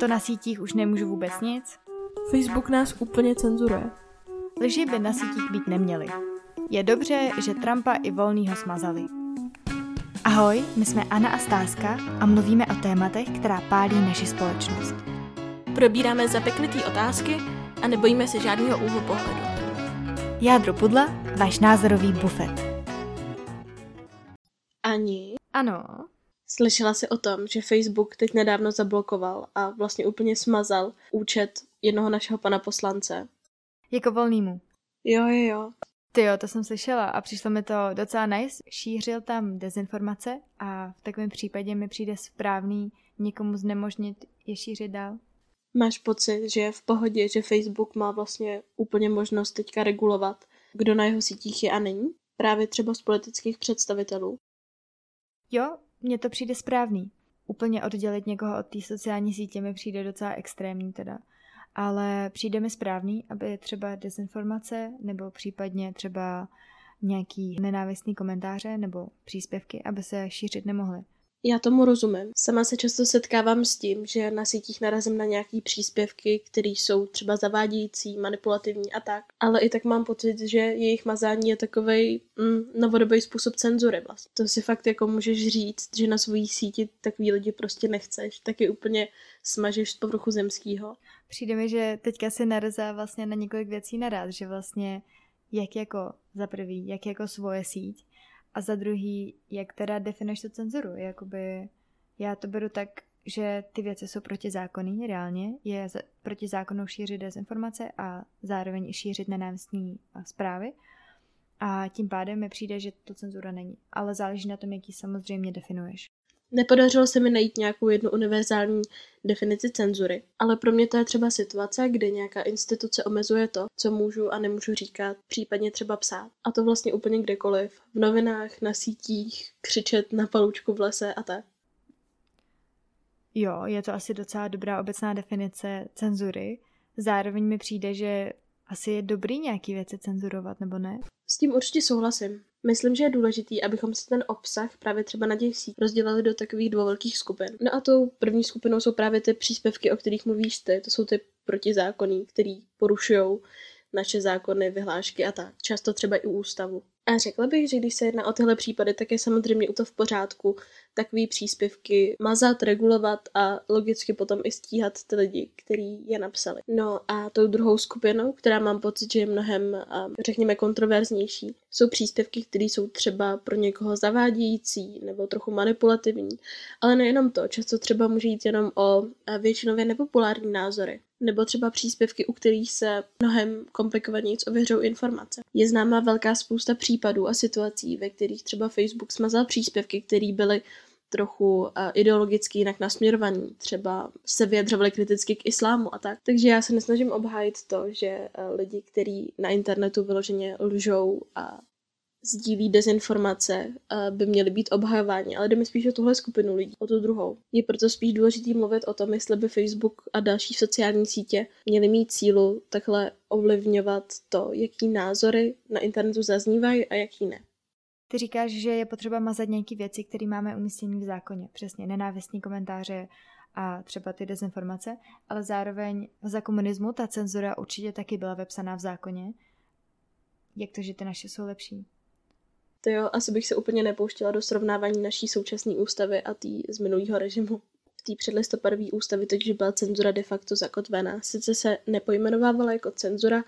To na sítích už nemůžu vůbec nic. Facebook nás úplně cenzuruje. Lži by na sítích být neměly. Je dobře, že Trumpa i Volnýho smazali. Ahoj, my jsme Anna a Stázka a mluvíme o tématech, která pálí naši společnost. Probíráme zapeklitý otázky a nebojíme se žádného úhlu pohledu. Jádro pudla, váš názorový bufet. Ani Ano, slyšela jsi o tom, že Facebook teď nedávno zablokoval a vlastně úplně smazal účet jednoho našeho pana poslance. jako Volnýmu. Jo, jo, jo. Ty jo, to jsem slyšela a přišlo mi to docela nice. Šířil tam dezinformace a v takovém případě mi přijde správný někomu znemožnit je šířit dál. Máš pocit, že je v pohodě, že Facebook má vlastně úplně možnost teďka regulovat, kdo na jeho sítích je a není? Právě třeba z politických představitelů. Jo, mně to přijde správný. Úplně oddělit někoho od té sociální sítě mi přijde docela extrémní teda. Ale přijde mi správný, aby třeba dezinformace nebo případně třeba nějaký nenávistný komentáře nebo příspěvky, aby se šířit nemohly. Já tomu rozumím. Sama se často setkávám s tím, že na sítích narazím na nějaký příspěvky, které jsou třeba zavádějící, manipulativní a tak. Ale i tak mám pocit, že jejich mazání je takový mm, novodobý způsob cenzury vlastně. To si fakt jako můžeš říct, že na svojí síti takový lidi prostě nechceš, tak je úplně smažeš z povrchu zemského. Přijde mi, že teďka se narazá vlastně na několik věcí naraz, že vlastně jak jako za prvý, jak jako svoje síť a za druhý, jak teda definuješ tu cenzuru. Jakoby já to beru tak, že ty věci jsou protizákonný, reálně. Je proti zákonu šířit dezinformace a zároveň šířit nenávistné zprávy. A tím pádem mi přijde, že to cenzura není. Ale záleží na tom, jaký samozřejmě definuješ. Nepodařilo se mi najít nějakou jednu univerzální definici cenzury, ale pro mě to je třeba situace, kdy nějaká instituce omezuje to, co můžu a nemůžu říkat, případně třeba psát. A to vlastně úplně kdekoliv. V novinách, na sítích, křičet na palučku v lese a tak. Jo, je to asi docela dobrá obecná definice cenzury. Zároveň mi přijde, že asi je dobrý nějaký věci cenzurovat, nebo ne? S tím určitě souhlasím. Myslím, že je důležitý, abychom si ten obsah právě třeba na těch sítích rozdělili do takových dvou velkých skupin. No a tou první skupinou jsou právě ty příspěvky, o kterých mluvíš ty. To jsou ty protizákonní, který porušují naše zákony, vyhlášky a tak. Často třeba i ústavu. A řekla bych, že když se jedná o tyhle případy, tak je samozřejmě u to v pořádku takový příspěvky mazat, regulovat a logicky potom i stíhat ty lidi, kteří je napsali. No a tou druhou skupinou, která mám pocit, že je mnohem, a, řekněme, kontroverznější, jsou příspěvky, které jsou třeba pro někoho zavádějící nebo trochu manipulativní. Ale nejenom to, často třeba může jít jenom o a, většinově nepopulární názory nebo třeba příspěvky, u kterých se mnohem komplikovaněji ověřují informace. Je známa velká spousta případů a situací, ve kterých třeba Facebook smazal příspěvky, které byly trochu uh, ideologicky jinak nasměrovaný, třeba se vyjadřovali kriticky k islámu a tak. Takže já se nesnažím obhájit to, že uh, lidi, kteří na internetu vyloženě lžou a sdílí dezinformace, by měly být obhajováni, ale jde mi spíš o tuhle skupinu lidí, o tu druhou. Je proto spíš důležitý mluvit o tom, jestli by Facebook a další sociální sítě měly mít sílu takhle ovlivňovat to, jaký názory na internetu zaznívají a jaký ne. Ty říkáš, že je potřeba mazat nějaké věci, které máme umístěné v zákoně. Přesně, nenávistní komentáře a třeba ty dezinformace, ale zároveň za komunismu ta cenzura určitě taky byla vepsaná v zákoně. Jak to, že ty naše jsou lepší? To jo, asi bych se úplně nepouštěla do srovnávání naší současné ústavy a tý z minulého režimu. V té předlistopadové ústavy totiž byla cenzura de facto zakotvená. Sice se nepojmenovávala jako cenzura,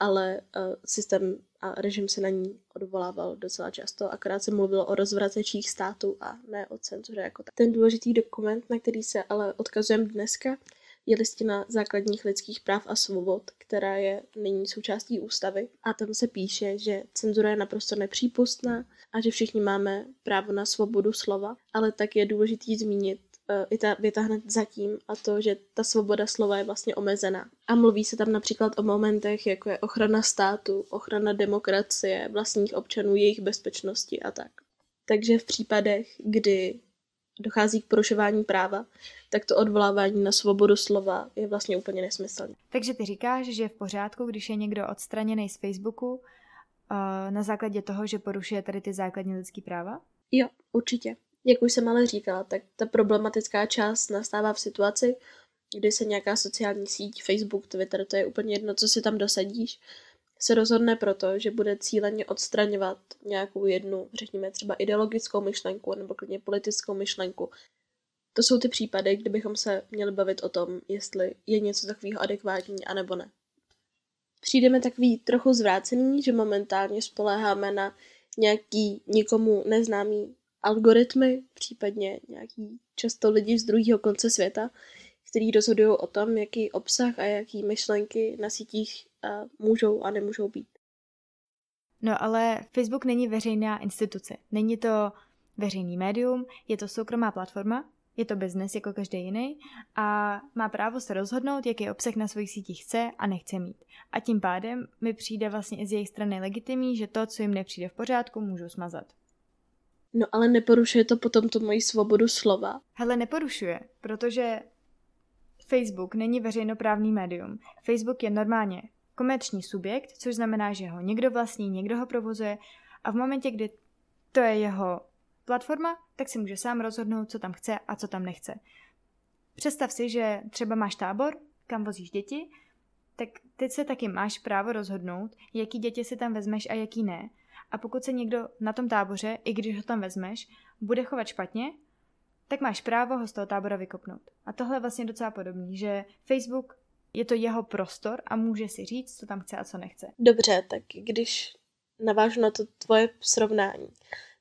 ale uh, systém a režim se na ní odvolával docela často, akorát se mluvilo o rozvracečích států a ne o cenzuře jako tak. Ten důležitý dokument, na který se ale odkazujeme dneska, je listina základních lidských práv a svobod, která je nyní součástí ústavy. A tam se píše, že cenzura je naprosto nepřípustná a že všichni máme právo na svobodu slova, ale tak je důležitý zmínit uh, i ta věta hned zatím a to, že ta svoboda slova je vlastně omezená. A mluví se tam například o momentech, jako je ochrana státu, ochrana demokracie, vlastních občanů, jejich bezpečnosti a tak. Takže v případech, kdy dochází k porušování práva, tak to odvolávání na svobodu slova je vlastně úplně nesmyslné. Takže ty říkáš, že je v pořádku, když je někdo odstraněný z Facebooku uh, na základě toho, že porušuje tady ty základní lidský práva? Jo, určitě. Jak už jsem ale říkala, tak ta problematická část nastává v situaci, kdy se nějaká sociální síť, Facebook, Twitter, to je úplně jedno, co si tam dosadíš, se rozhodne proto, že bude cíleně odstraňovat nějakou jednu, řekněme třeba ideologickou myšlenku nebo klidně politickou myšlenku. To jsou ty případy, kdybychom se měli bavit o tom, jestli je něco takového adekvátní, anebo ne. Přijdeme takový trochu zvrácený, že momentálně spoléháme na nějaký nikomu neznámý algoritmy, případně nějaký často lidi z druhého konce světa, který rozhodují o tom, jaký obsah a jaký myšlenky na sítích můžou a nemůžou být. No ale Facebook není veřejná instituce. Není to veřejný médium, je to soukromá platforma, je to biznes jako každý jiný a má právo se rozhodnout, jaký obsah na svých sítích chce a nechce mít. A tím pádem mi přijde vlastně z jejich strany legitimní, že to, co jim nepřijde v pořádku, můžou smazat. No ale neporušuje to potom tu moji svobodu slova? Hele, neporušuje, protože Facebook není veřejnoprávný médium. Facebook je normálně komerční subjekt, což znamená, že ho někdo vlastní, někdo ho provozuje a v momentě, kdy to je jeho platforma, tak si může sám rozhodnout, co tam chce a co tam nechce. Představ si, že třeba máš tábor, kam vozíš děti, tak teď se taky máš právo rozhodnout, jaký děti si tam vezmeš a jaký ne. A pokud se někdo na tom táboře, i když ho tam vezmeš, bude chovat špatně, tak máš právo ho z toho tábora vykopnout. A tohle je vlastně docela podobný, že Facebook je to jeho prostor a může si říct, co tam chce a co nechce. Dobře, tak když navážu na to tvoje srovnání,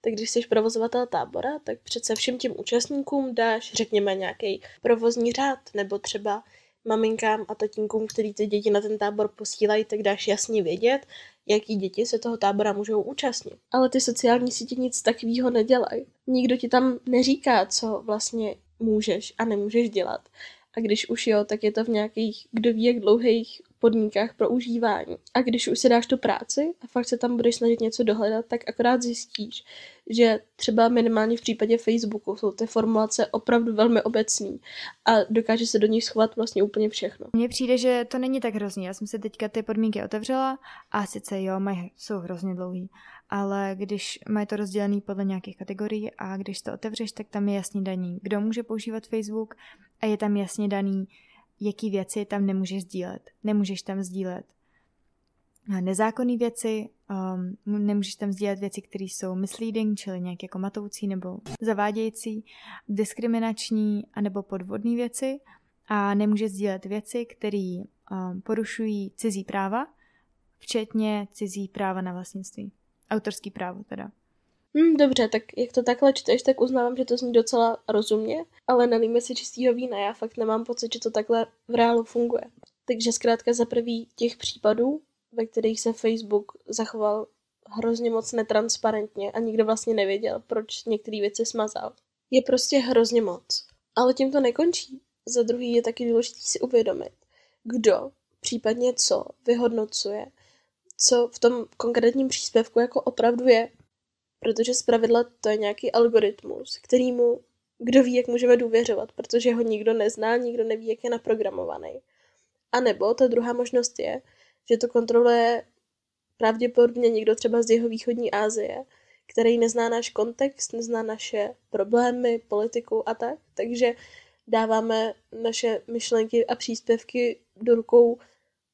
tak když jsi provozovatel tábora, tak přece všem těm účastníkům dáš, řekněme, nějaký provozní řád, nebo třeba maminkám a tatínkům, který ty děti na ten tábor posílají, tak dáš jasně vědět, jaký děti se toho tábora můžou účastnit. Ale ty sociální sítě nic takového nedělají. Nikdo ti tam neříká, co vlastně můžeš a nemůžeš dělat. A když už jo, tak je to v nějakých, kdo ví jak dlouhých podmínkách pro užívání. A když už si dáš tu práci a fakt se tam budeš snažit něco dohledat, tak akorát zjistíš, že třeba minimálně v případě Facebooku jsou ty formulace opravdu velmi obecný a dokáže se do nich schovat vlastně úplně všechno. Mně přijde, že to není tak hrozný. Já jsem si teďka ty podmínky otevřela a sice jo, mají, jsou hrozně dlouhý, ale když mají to rozdělené podle nějakých kategorií a když to otevřeš, tak tam je jasně daný, kdo může používat Facebook a je tam jasně daný, jaký věci tam nemůžeš sdílet. Nemůžeš tam sdílet nezákonné věci, um, nemůžeš tam sdílet věci, které jsou misleading, čili nějak jako matoucí nebo zavádějící, diskriminační anebo podvodné věci a nemůžeš sdílet věci, které um, porušují cizí práva, včetně cizí práva na vlastnictví. Autorský právo teda. Hmm, dobře, tak jak to takhle čteš, tak uznávám, že to zní docela rozumně, ale nalíme si čistýho vína, já fakt nemám pocit, že to takhle v reálu funguje. Takže zkrátka za prvý těch případů, ve kterých se Facebook zachoval hrozně moc netransparentně a nikdo vlastně nevěděl, proč některé věci smazal. Je prostě hrozně moc. Ale tím to nekončí. Za druhý je taky důležité si uvědomit, kdo, případně co, vyhodnocuje, co v tom konkrétním příspěvku jako opravdu je. Protože zpravidla to je nějaký algoritmus, kterýmu kdo ví, jak můžeme důvěřovat, protože ho nikdo nezná, nikdo neví, jak je naprogramovaný. A nebo ta druhá možnost je, že to kontroluje pravděpodobně někdo třeba z jeho východní Asie, který nezná náš kontext, nezná naše problémy, politiku a tak. Takže dáváme naše myšlenky a příspěvky do rukou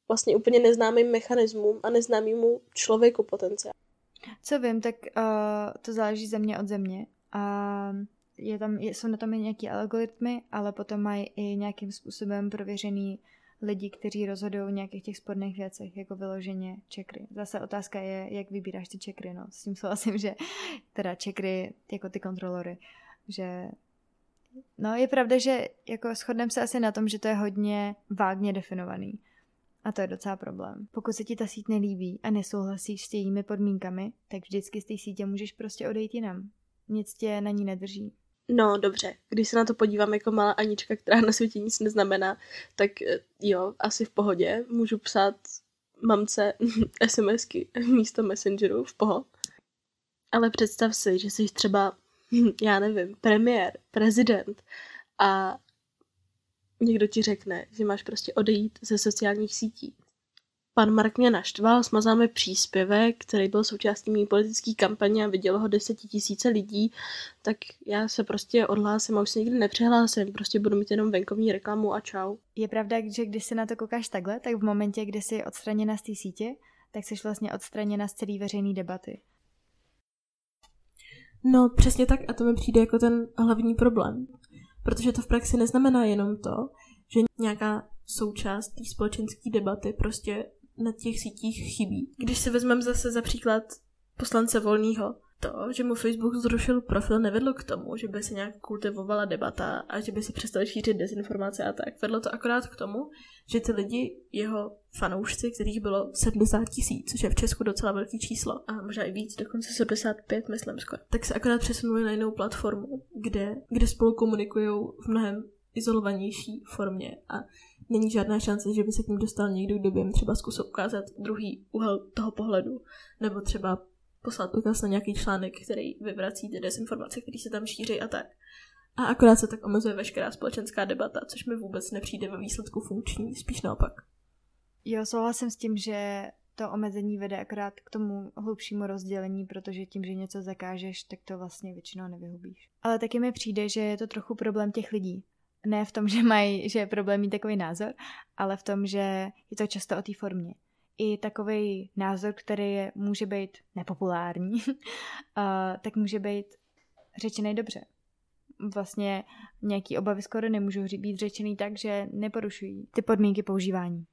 vlastně úplně neznámým mechanismům a neznámému člověku potenciál. Co vím, tak uh, to záleží země od země. A je tam, jsou na tom i nějaké algoritmy, ale potom mají i nějakým způsobem prověřený lidi, kteří rozhodují o nějakých těch sporných věcech, jako vyloženě čekry. Zase otázka je, jak vybíráš ty čekry, no. S tím souhlasím, že teda čekry jako ty kontrolory, že no je pravda, že jako shodneme se asi na tom, že to je hodně vágně definovaný. A to je docela problém. Pokud se ti ta síť nelíbí a nesouhlasíš s jejími podmínkami, tak vždycky z té sítě můžeš prostě odejít jinam. Nic tě na ní nedrží. No, dobře. Když se na to podívám jako malá Anička, která na světě nic neznamená, tak eh, jo, asi v pohodě. Můžu psát mamce SMSky místo Messengeru v poho. Ale představ si, že jsi třeba, já nevím, premiér, prezident a někdo ti řekne, že máš prostě odejít ze sociálních sítí. pan Mark mě naštval, smazal mi příspěvek, který byl součástí mý politické kampaně a vidělo ho desetitisíce lidí, tak já se prostě odhlásím a už se nikdy nepřihlásím, prostě budu mít jenom venkovní reklamu a čau. Je pravda, že když se na to koukáš takhle, tak v momentě, kdy jsi odstraněna z té sítě, tak jsi vlastně odstraněna z celé veřejné debaty. No, přesně tak a to mi přijde jako ten hlavní problém. Protože to v praxi neznamená jenom to, že nějaká součást té společenské debaty prostě na těch sítích chybí. Když se vezmeme zase za příklad poslance Volného, to, že mu Facebook zrušil profil, nevedlo k tomu, že by se nějak kultivovala debata a že by se přestali šířit dezinformace a tak. Vedlo to akorát k tomu, že ty lidi, jeho fanoušci, kterých bylo 70 tisíc, což je v Česku docela velký číslo, a možná i víc, dokonce 75, myslím skoro, tak se akorát přesunuli na jinou platformu, kde, kde spolu komunikují v mnohem izolovanější formě a není žádná šance, že by se k ním dostal někdo, kdo by jim třeba zkusil ukázat druhý úhel toho pohledu, nebo třeba poslat ukaz na nějaký článek, který vyvrací ty dezinformace, které se tam šíří a tak. A akorát se tak omezuje veškerá společenská debata, což mi vůbec nepřijde ve výsledku funkční, spíš naopak. Jo, souhlasím s tím, že to omezení vede akorát k tomu hlubšímu rozdělení, protože tím, že něco zakážeš, tak to vlastně většinou nevyhubíš. Ale taky mi přijde, že je to trochu problém těch lidí. Ne v tom, že mají, že je problém mít takový názor, ale v tom, že je to často o té formě i takový názor, který je, může být nepopulární, tak může být řečený dobře. Vlastně nějaký obavy skoro nemůžou být řečený tak, že neporušují ty podmínky používání.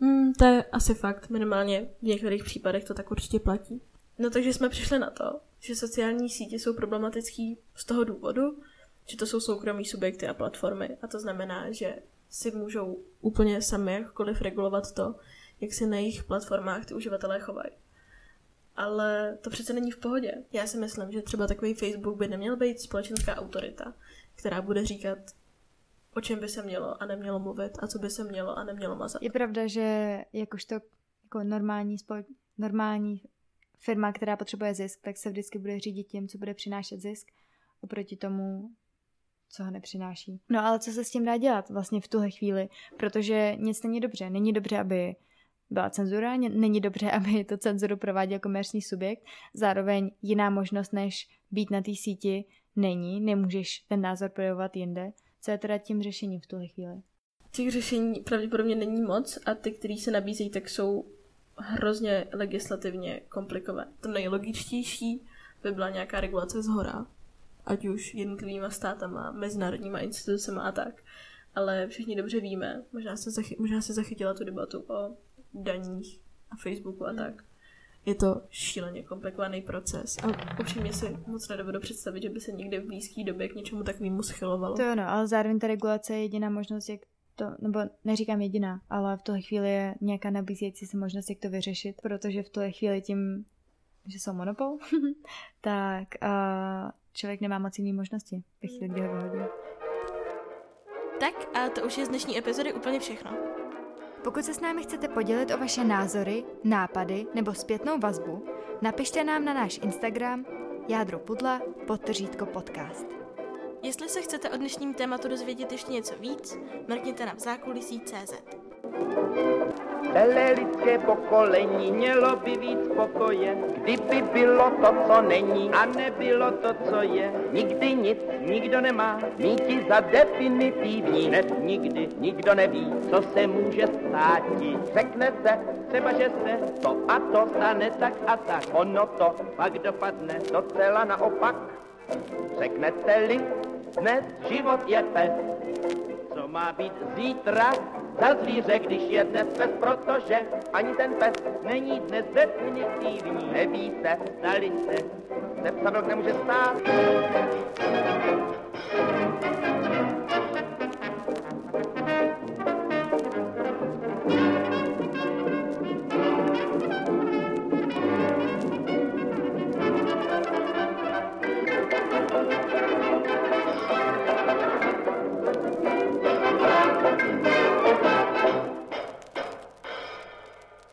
Hmm, to je asi fakt, minimálně v některých případech to tak určitě platí. No takže jsme přišli na to, že sociální sítě jsou problematický z toho důvodu, že to jsou soukromí subjekty a platformy a to znamená, že si můžou úplně sami jakkoliv regulovat to, jak se na jejich platformách ty uživatelé chovají. Ale to přece není v pohodě. Já si myslím, že třeba takový Facebook by neměl být společenská autorita, která bude říkat, o čem by se mělo a nemělo mluvit a co by se mělo a nemělo mazat. Je pravda, že jakožto jako normální, spole- normální firma, která potřebuje zisk, tak se vždycky bude řídit tím, co bude přinášet zisk, oproti tomu, co ho nepřináší. No ale co se s tím dá dělat vlastně v tuhle chvíli, protože nic není dobře. Není dobře, aby byla cenzura, není dobře, aby to cenzuru prováděl komerční subjekt. Zároveň jiná možnost, než být na té síti, není. Nemůžeš ten názor projevovat jinde. Co je teda tím řešením v tuhle chvíli? Těch řešení pravděpodobně není moc a ty, které se nabízejí, tak jsou hrozně legislativně komplikované. To nejlogičtější by byla nějaká regulace z hora, ať už jednotlivýma státama, mezinárodníma institucemi a tak. Ale všichni dobře víme, možná se, zachy, možná se zachytila tu debatu o daních a Facebooku a hmm. tak. Je to šíleně komplikovaný proces a upřímně si moc nedovedu představit, že by se někdy v blízké době k něčemu takovému schylovalo. To ano, ale zároveň ta regulace je jediná možnost, jak to, nebo neříkám jediná, ale v tuhle chvíli je nějaká nabízející se možnost, jak to vyřešit, protože v tuhle chvíli tím, že jsou monopol, tak uh, člověk nemá moc jiný možnosti ve chvíli, kdy ho vyhodí. Tak a to už je z dnešní epizody úplně všechno. Pokud se s námi chcete podělit o vaše názory, nápady nebo zpětnou vazbu, napište nám na náš Instagram jádro pudla podtržítko podcast. Jestli se chcete o dnešním tématu dozvědět ještě něco víc, mrkněte na CZ. Celé lidské pokolení mělo by víc pokoje, kdyby bylo to, co není a nebylo to, co je. Nikdy nic nikdo nemá, míti za definitivní, hned nikdy nikdo neví, co se může stát. Řekne se třeba, že se to a to stane tak a tak, ono to pak dopadne docela naopak. Řeknete-li, dnes život je pes, co má být zítra za zvíře, když je dnes pes, protože ani ten pes není dnes definitivní. Neví se, stali se, se psa nemůže stát.